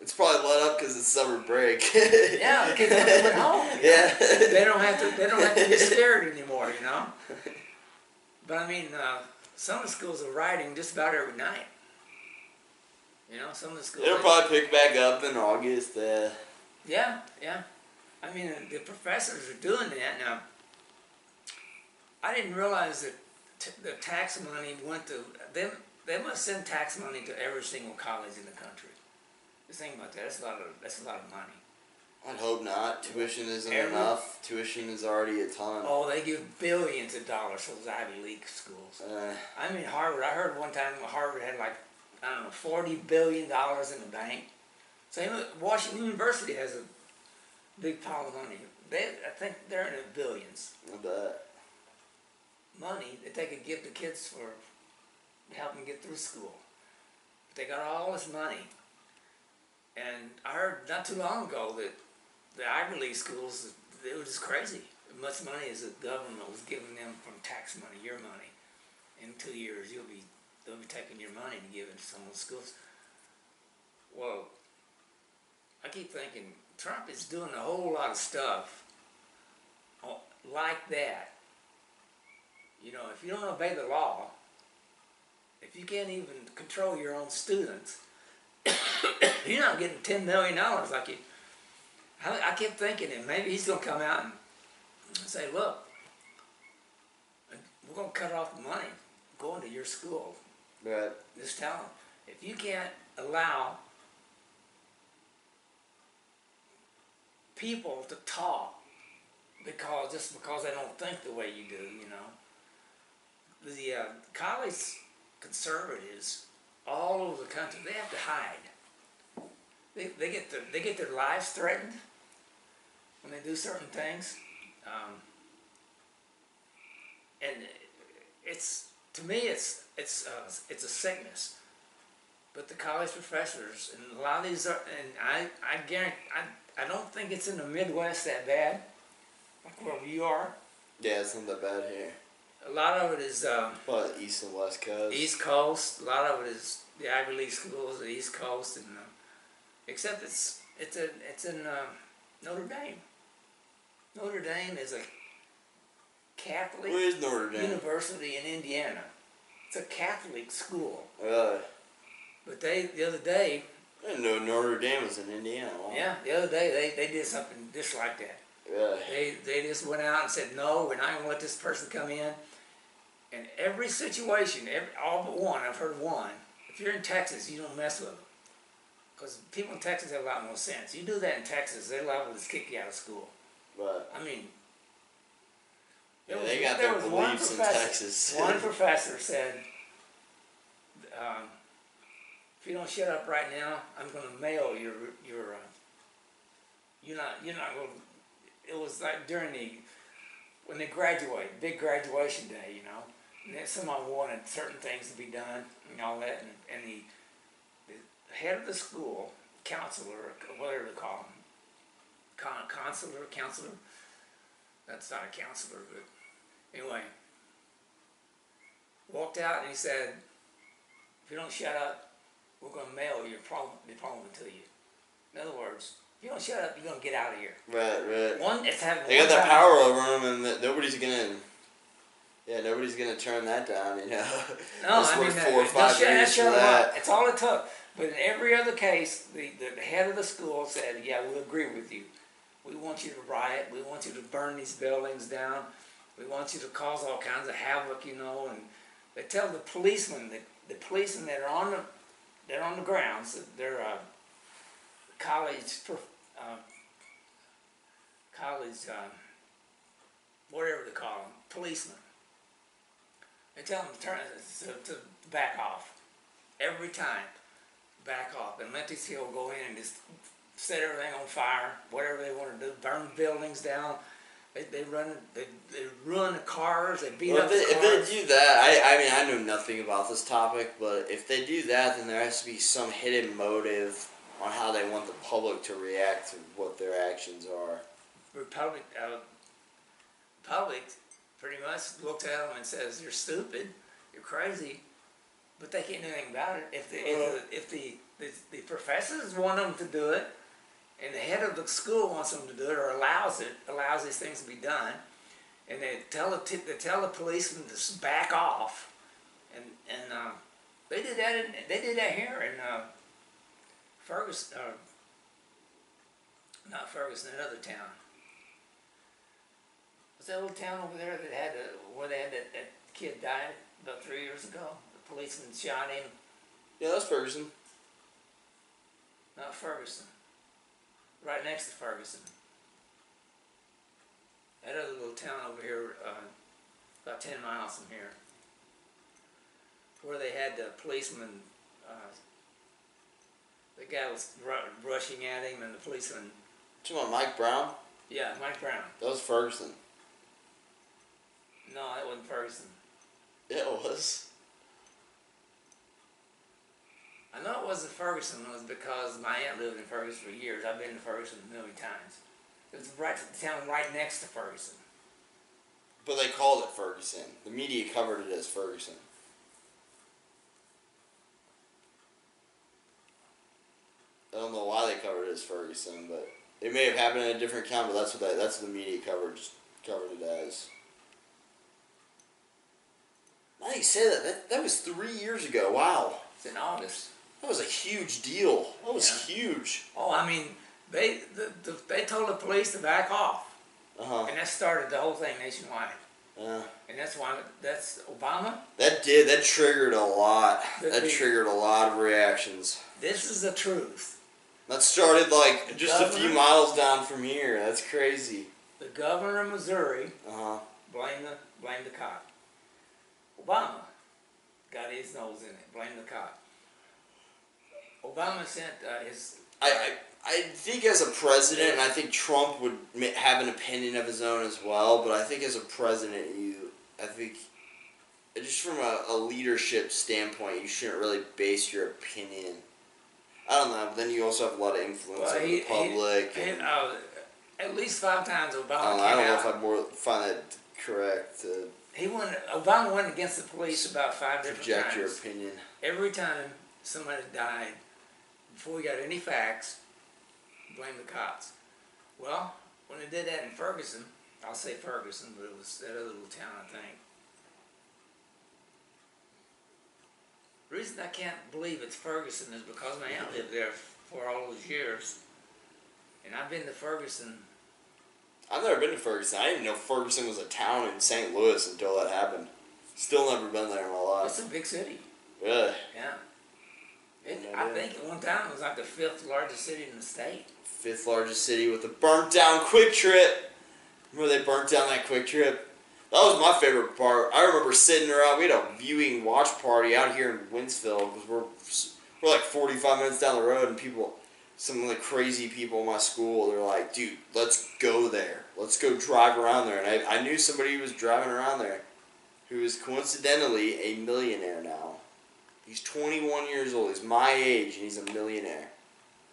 It's probably let up because it's summer break. Yeah, the kids went home. Yeah. they don't have to. They don't have to be scared anymore. You know. But I mean, uh, some of the schools are rioting just about every night. You know, some of the schools. It'll probably pick back up in August. Uh, Yeah, yeah. I mean, the professors are doing that now. I didn't realize that t- the tax money went to them. They must send tax money to every single college in the country. Just think about that. That's a lot of. That's a lot of money. I'd hope not. Tuition isn't Every- enough. Tuition is already a ton. Oh, they give billions of dollars to those Ivy League schools. Uh, I mean, Harvard. I heard one time Harvard had like I don't know forty billion dollars in the bank. Same Washington University has a big pile of money. They, I think they're in the billions. I bet. Money that they could give to kids for helping get through school. But they got all this money, and I heard not too long ago that the Ivy League schools they were just crazy. As much money as the government was giving them from tax money, your money. In two years, you'll be they'll be taking your money and giving it to some of the schools. Well, I keep thinking Trump is doing a whole lot of stuff uh, like that. You know, if you don't obey the law, if you can't even control your own students, you're not getting ten million dollars like you. I, I kept thinking that maybe he's gonna come out and say, "Look, we're gonna cut off the money going to your school. Right. Just tell them if you can't allow people to talk because just because they don't think the way you do, you know. The uh, college conservatives all over the country they have to hide. They, they get their, they get their lives threatened when they do certain things, um, and it's to me it's it's uh, it's a sickness. But the college professors and a lot of these are, and I I guarantee I I don't think it's in the Midwest that bad, like where you are. Yeah, it's not that bad here. A lot of it is um, Well, east and west coast. East Coast. A lot of it is the Ivy League schools, the East Coast, and uh, except it's it's a it's in uh, Notre Dame. Notre Dame is a Catholic Where is Notre Dame? university in Indiana. It's a Catholic school, Really? but they the other day, I didn't know Notre Dame was in Indiana. Yeah, the other day they, they did something just like that. Really? They they just went out and said, no, we're not going to let this person come in. And every situation, every, all but one, I've heard one. If you're in Texas, you don't mess with them. Because people in Texas have a lot more sense. You do that in Texas, they're liable to kick you out of school. But I mean, yeah, there they got there their was one beliefs in Texas. One professor said, um, "If you don't shut up right now, I'm going to mail your your. Uh, you're not you're not going." It was like during the when they graduate, big graduation day, you know. Someone wanted certain things to be done and all that, and, and the, the head of the school, counselor, whatever they call him, con, counselor. That's not a counselor, but anyway, walked out and he said, if you don't shut up, we're going to mail your problem, diploma to you. In other words, if you don't shut up, you're going to get out of here. right, right. One, it's having They got that power over them, and that nobody's gonna. Yeah, nobody's gonna turn that down. You know. No, It's I mean, that- four or don't five shut- years shut them up. that. That's all it took. But in every other case, the, the head of the school said, yeah, we agree with you. We want you to riot. We want you to burn these buildings down. We want you to cause all kinds of havoc, you know. And they tell the policemen, the, the policemen that are on the, they're on the grounds, they're uh, college, prof- uh, college, uh, whatever they call them, policemen. They tell them to turn to, to back off every time. Back off and let these people go in and just set everything on fire, whatever they want to do, burn buildings down. They, they run they, they ruin the cars, they beat Well, up if, the they, cars. if they do that, I, I mean, I know nothing about this topic, but if they do that, then there has to be some hidden motive on how they want the public to react to what their actions are. Republic, uh, public pretty much looks at them and says, "You're stupid, you're crazy," but they can't do anything about it. If the if, the, if the, the the professors want them to do it, and the head of the school wants them to do it or allows it, allows these things to be done, and they tell the they tell the policemen to back off, and and uh, they did that in, they did that here in uh, Ferguson, uh, not Ferguson, another town. What's that little town over there that had a, where they had that, that kid died about three years ago? The policeman shot him. Yeah, that's Ferguson. Not Ferguson. Right next to Ferguson. That other little town over here, uh, about ten miles from here. Where they had the policeman, uh, the guy was ru- rushing at him and the policeman, You about Mike Brown? yeah, Mike Brown. That was Ferguson. No, that wasn't Ferguson. It was. I know it wasn't Ferguson It was because my aunt lived in Ferguson for years. I've been to Ferguson a million times. It was right the town right next to Ferguson. But they called it Ferguson. The media covered it as Ferguson. I don't know why they covered it as Ferguson, but it may have happened in a different account. But that's what they, that's what the media coverage covered it as. Now you say that, that that was three years ago. Wow, It's in August. that was a huge deal. That was Yeah. huge. Oh, I mean, they the, the, they told the police to back off, Uh huh. and that started the whole thing nationwide. Yeah. And that's why that's Obama. That did that triggered a lot. That triggered a lot of reactions. This is the truth. That started like just a few miles down from here. That's crazy. The governor of Missouri Uh huh. blame the blame the cop. Obama got his nose in it. Blame the cop. Obama sent uh, his. I, I I think as a president, and I think Trump would have an opinion of his own as well. But I think as a president, you, I think, just from a, a leadership standpoint, you shouldn't really base your opinion. I don't know. But then you also have a lot of influence Well, over he- the public. he- and, uh, at least five times Obama I don't know. I don't know if I more find that correct to He went. Obama went against the police about five different project times. your opinion. Every time somebody died, before we got any facts, blame the cops. Well, when they did that in Ferguson, I'll say Ferguson, but it was that other little town, I think. The reason I can't believe it's Ferguson is because my aunt lived there for all those years. And I've been to Ferguson. I've never been to Ferguson. I didn't know Ferguson was a town in St. Louis until that happened. Still never been there in my life. It's a big city. Really? Yeah. It, No I think at one time it was like the fifth largest city in the state. Fifth largest city with a burnt down QuikTrip. Remember they burnt down that QuikTrip? That was my favorite part. I remember sitting around. We had a viewing watch party out here in Wentzville because we're we're like 45 minutes down the road, and people, some of the crazy people in my school, they're like, "Dude, let's go there. Let's go drive around there." And I, I knew somebody who was driving around there, who is coincidentally a millionaire now. He's 21 years old. He's my age, and he's a millionaire.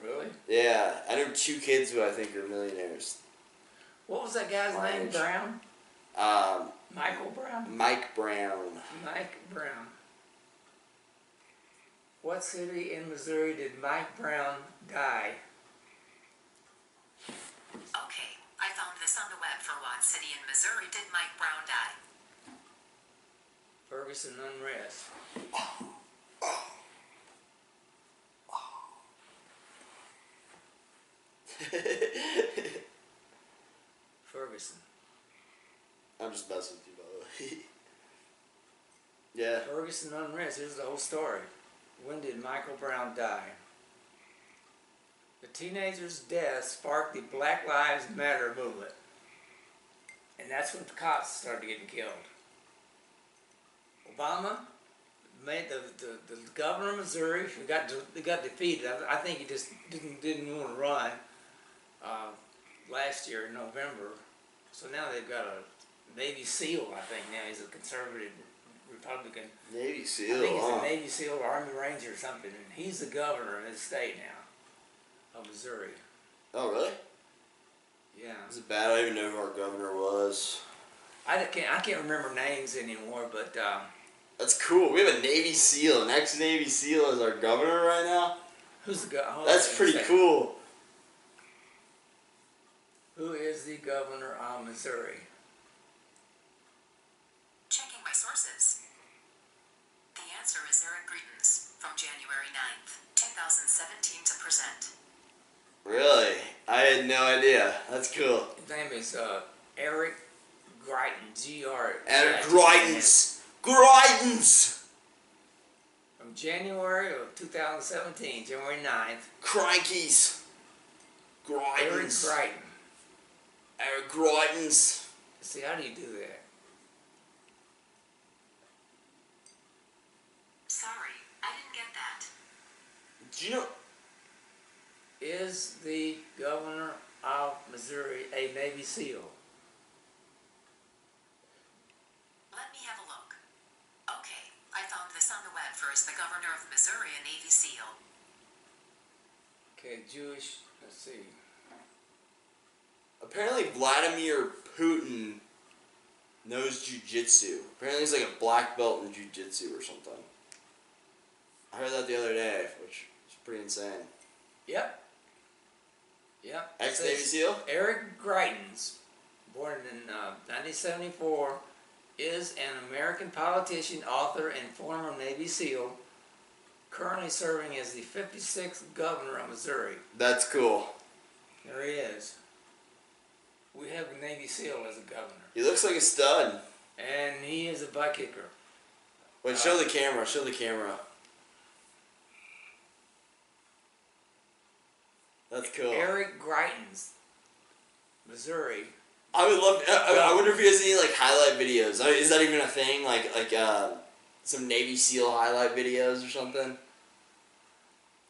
Really? Yeah, I know two kids who I think are millionaires. What was that guy's My name? age. Brown? Um, Michael Brown? Mike Brown. Mike Brown. What city in Missouri did Mike Brown die? Okay, I found this on the web for what city in Missouri did Mike Brown die? Ferguson unrest. Ferguson. I'm just messing with you, by the way. yeah. Ferguson unrest. Here's the whole story. When did Michael Brown die? The teenager's death sparked the Black Lives Matter movement. And that's when the cops started getting killed. Obama made the, the, the governor of Missouri, who got, got defeated. I, I think he just didn't, didn't want to run uh, last year in November. So now they've got a Navy SEAL, I think now. He's a conservative Republican. Navy SEAL. I think he's huh? a Navy SEAL or Army Ranger or something, and he's the governor of his state now, of Missouri. Oh, really? Yeah, Is it bad? I don't even know who our governor was. I can't I can't remember names anymore, but um, That's cool. We have a Navy SEAL, an ex Navy SEAL as our governor right now. who's the governor? That's pretty cool. Who is the governor of Missouri? Checking my sources. The answer is Eric Greitens from January 9th, 2017 to present. Really? I had no idea. That's cool. His name is uh, Eric Greitens, G R. And Greitens. Greitens. From January of 2017, January 9th, Crankies. Eric Greitens. Greitens. Eric Greitens. See, how do you do that? Sorry, I didn't get that. Do you know? Is the governor of Missouri a Navy SEAL? Let me have a look. Okay, I found this on the web is the governor of Missouri a Navy SEAL? Okay, Jewish. Let's see. Apparently, Vladimir Putin knows jujitsu. Apparently, he's like a black belt in jujitsu or something. I heard that the other day, which pretty insane. Yep. Yep. Ex Navy SEAL. Eric Greitens, born in uh, 1974, is an American politician, author, and former Navy SEAL, currently serving as the 56th governor of Missouri. That's cool. There he is. We have a Navy SEAL as a governor, He looks like a stud. and he is a butt kicker. Wait, show the camera. Show the camera. That's cool. Eric Greitens, Missouri. I would love. I, I wonder if he has any like highlight videos. I mean, Is that even a thing? Like like uh, some Navy SEAL highlight videos or something.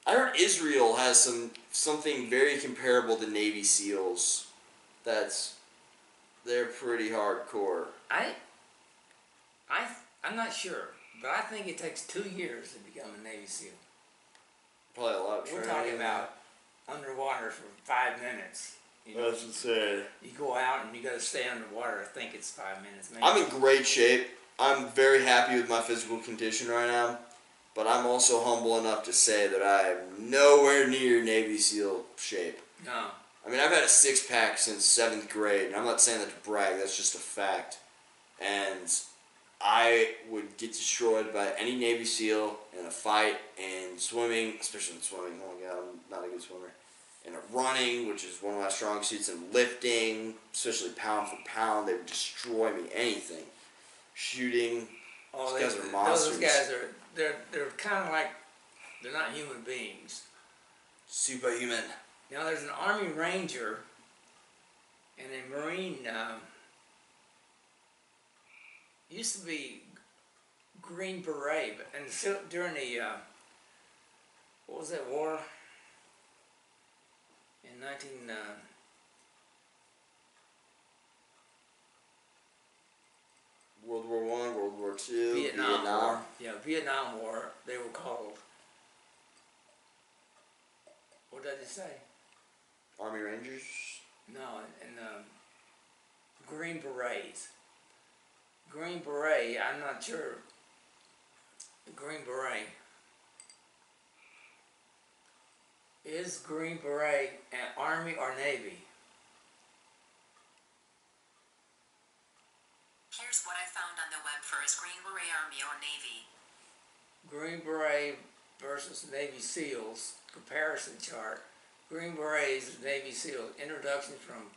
I heard Israel has some something very comparable to Navy SEALs. That's they're pretty hardcore. I, I, I'm not sure, but I think it takes two years to become a Navy SEAL. Probably a lot. Of We're training. talking about underwater for five minutes. You, know, That's insane. you go out and you got to stay underwater. I think it's five minutes. Maybe. I'm in great shape. I'm very happy with my physical condition right now, but I'm also humble enough to say that I am nowhere near Navy SEAL shape. no. I mean, I've had a six pack since seventh grade, and I'm not saying that to brag. That's just a fact. And I would get destroyed by any Navy SEAL in a fight and swimming, especially in swimming. Oh my god, I'm not a good swimmer. And running, which is one of my strong suits, and lifting, especially pound for pound, they would destroy me. Anything, shooting. Oh, Those they, guys are monsters. those guys are they're they're kind of like they're not human beings. Superhuman. Now there's an Army Ranger and a Marine. Um, used to be Green Beret, but and so during the uh, what was that war in nineteen? Uh, World War One, World War Two, Vietnam, War. Yeah, Vietnam War. They were called. What did they say? Army Rangers. No, and um, Green Berets. Green Beret, I'm not sure. Green Beret. Is Green Beret an Army or Navy? Here's what I found on the web for is Green Beret Army or Navy. Green Beret versus Navy SEALs comparison chart. Green Berets, Navy SEALs. Introduction from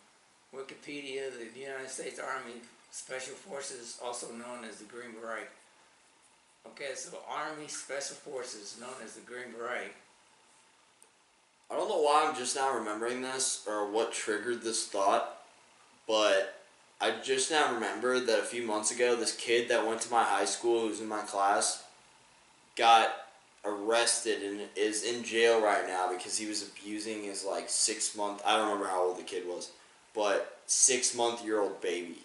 Wikipedia, the United States Army Special Forces, also known as the Green Beret. Okay, so Army Special Forces, known as the Green Beret. I don't know why I'm just now remembering this or what triggered this thought, but I just now remember that a few months ago, this kid that went to my high school, who was in my class, got arrested and is in jail right now because he was abusing his like six month. I don't remember how old the kid was, but six month year old baby.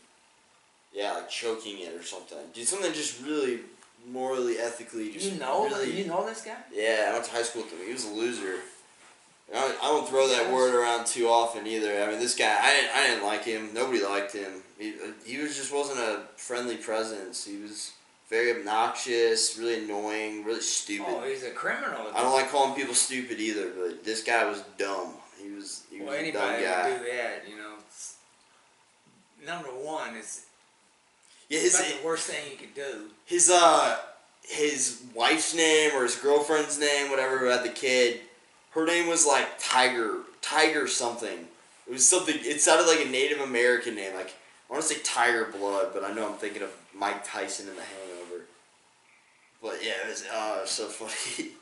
Yeah, like choking it or something. Did something just really morally, ethically, just You know, really. you know this guy? Yeah, I went to high school with him. He was a loser. I don't, I don't throw that word around too often either. I mean, this guy, I didn't, I didn't like him. Nobody liked him. He, he was just wasn't a friendly presence. He was very obnoxious, really annoying, really stupid. Oh, he's a criminal. I don't like calling people stupid either, but this guy was dumb. He was he was Well, a dumb anybody would do that, you know. Number one, it's Yeah, his, the worst thing you could do. his uh his wife's name or his girlfriend's name, whatever, who had the kid, her name was like Tiger, Tiger something. It was something. It sounded like a Native American name. Like I want to say Tiger Blood, but I know I'm thinking of Mike Tyson in The Hangover. But yeah, it was was so funny.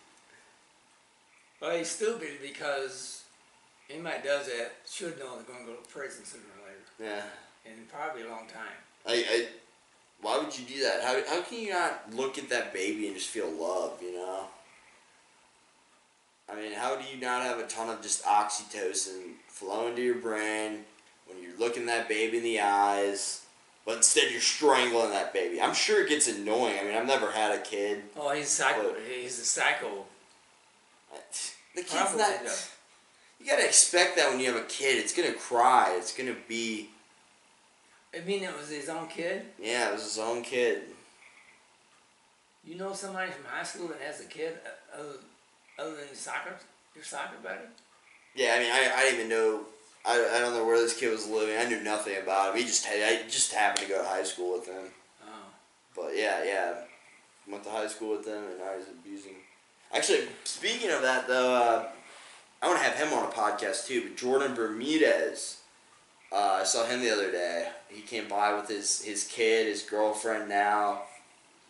Well, he's stupid because anybody does that should know they're going to go to prison sooner or later, yeah, and probably a long time. I, I. Why would you do that? How how can you not look at that baby and just feel love? You know. I mean, how do you not have a ton of just oxytocin flow into your brain when you're looking that baby in the eyes, but instead you're strangling that baby? I'm sure it gets annoying. I mean, I've never had a kid. Oh, he's psycho. He's a psycho. The kid's Probably not. You gotta expect that when you have a kid. It's gonna cry. It's gonna be. I mean, it was his own kid. Yeah, it was his own kid. You know somebody from high school that has a kid uh, other, other than soccer? Your soccer buddy? Yeah, I mean, I, I didn't even know. I, I don't know where this kid was living. I knew nothing about him. He just had, I just happened to go to high school with him. Oh. But yeah, yeah, went to high school with them, and now he's abusing. Actually, speaking of that though, uh, I want to have him on a podcast too. But Jordan Bermudez, uh, I saw him the other day. He came by with his his kid, his girlfriend now,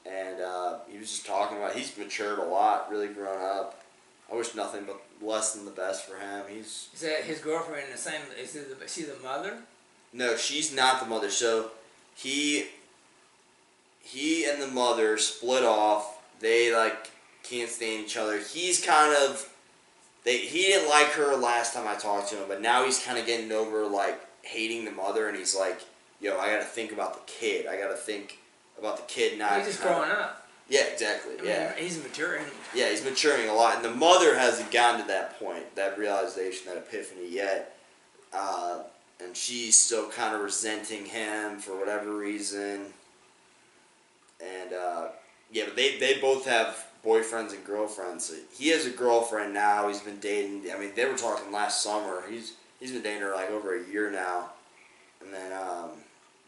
and uh, he was just talking about. He's matured a lot, really grown up. I wish nothing but less than the best for him. He's Is that his girlfriend the same? Is the, she the mother? No, she's not the mother. So he he and the mother split off. They like can't stand each other. He's kind of they he didn't like her last time I talked to him, but now he's kind of getting over like hating the mother and he's like, "Yo, I got to think about the kid. I got to think about the kid not He's just growing up. Yeah, exactly. I mean, Yeah. He's maturing. Yeah, he's maturing a lot, and the mother hasn't gotten to that point, that realization, that epiphany yet. Uh, and she's still kind of resenting him for whatever reason. And uh, yeah, but they they both have boyfriends and girlfriends. He has a girlfriend now. He's been dating. I mean, they were talking last summer. He's he's been dating her like over a year now, and then um,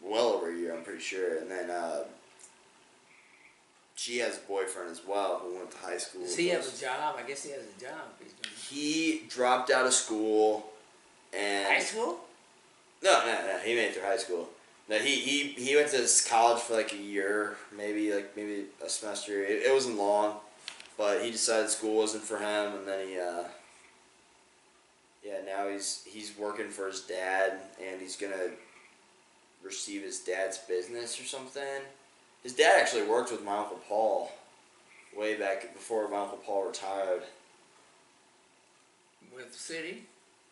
well over a year, I'm pretty sure. And then. Uh, she has a boyfriend as well who went to high school. Does he have a job? I guess he has a job. He dropped out of school and high school. no, no, no. He made it through high school. No, he, he he went to college for like a year, maybe like maybe a semester. It, it wasn't long, but he decided school wasn't for him, and then he uh, yeah now he's he's working for his dad, and he's gonna receive his dad's business or something. His dad actually worked with my uncle Paul, way back before my uncle Paul retired. with the city.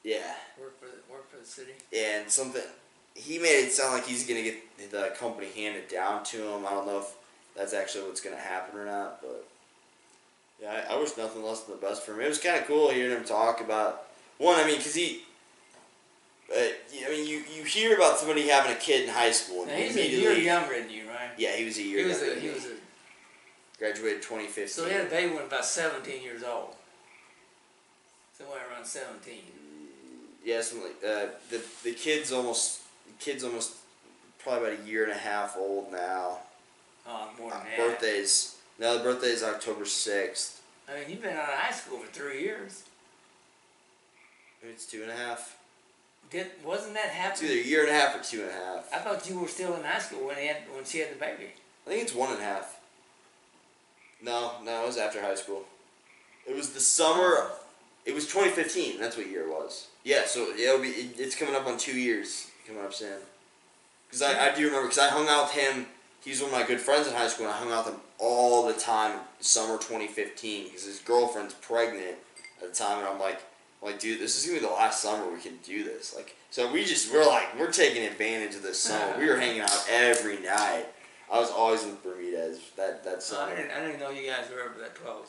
Yeah. Work for the, work for the city. and something he made it sound like he's gonna get the company handed down to him. I don't know if that's actually what's gonna happen or not, but yeah, I, I wish nothing less than the best for him. It was kind of cool hearing him talk about one. I mean, because he. Uh, I mean, you, you hear about somebody having a kid in high school, and Now, he's a year younger than you, right? yeah, he was a year. He was younger a, he was a, graduated twenty fifteen. so he had a baby when about seventeen years old. Somewhere around seventeen. yeah, something like uh, the the kid's almost the kid's almost probably about a year and a half old now. Oh, more than that. Birthdays. No, the birthday is October sixth. I mean, you've been out of high school for three years. It's two and a half. Did wasn't that It's happening? either a year and a half or two and a half. I thought you were still in high school when he had when she had the baby. I think it's one and a half. No, no, it was after high school. It was the summer. It was 2015. That's what year it was. Yeah, so it'll be. It, it's coming up on two years. Coming up soon. Because I, I do remember. Because I hung out with him. He's one of my good friends in high school, and I hung out with him all the time. Summer 2015. Because his girlfriend's pregnant at the time, and I'm like, like, dude, this is gonna be the last summer we can do this. Like, so we just we're like we're taking advantage of this summer. we were uh-huh. hanging out every night. I was always with Bermudez that that So I didn't I didn't know you guys were ever that close.